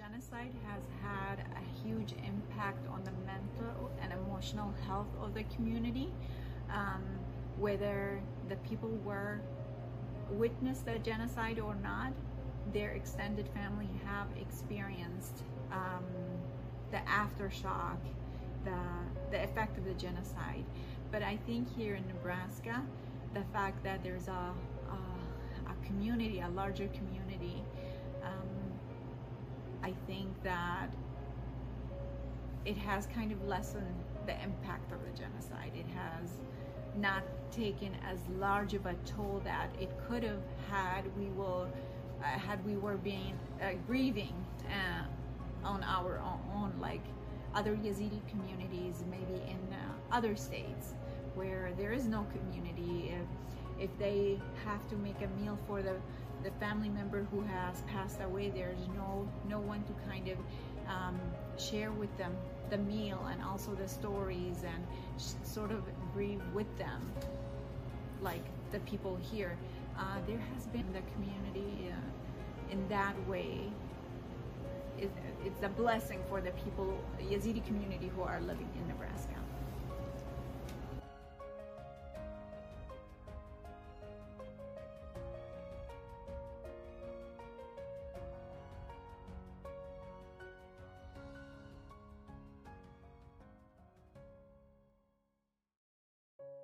genocide has had a huge impact on the mental and emotional health of the community. Um, whether the people were witnessed the genocide or not, their extended family have experienced um, the aftershock, the, the effect of the genocide. But I think here in Nebraska, the fact that there's a, a, a community, a larger community, I think that it has kind of lessened the impact of the genocide. It has not taken as large of a toll that it could have had we will uh, had we were being uh, grieving uh, on our own like other Yazidi communities maybe in uh, other states where there is no community if they have to make a meal for the the family member who has passed away there's no no one to kind of um, share with them the meal and also the stories and sort of grieve with them like the people here. Uh, there has been the community uh, in that way. It, it's a blessing for the people Yazidi community who are living in Nebraska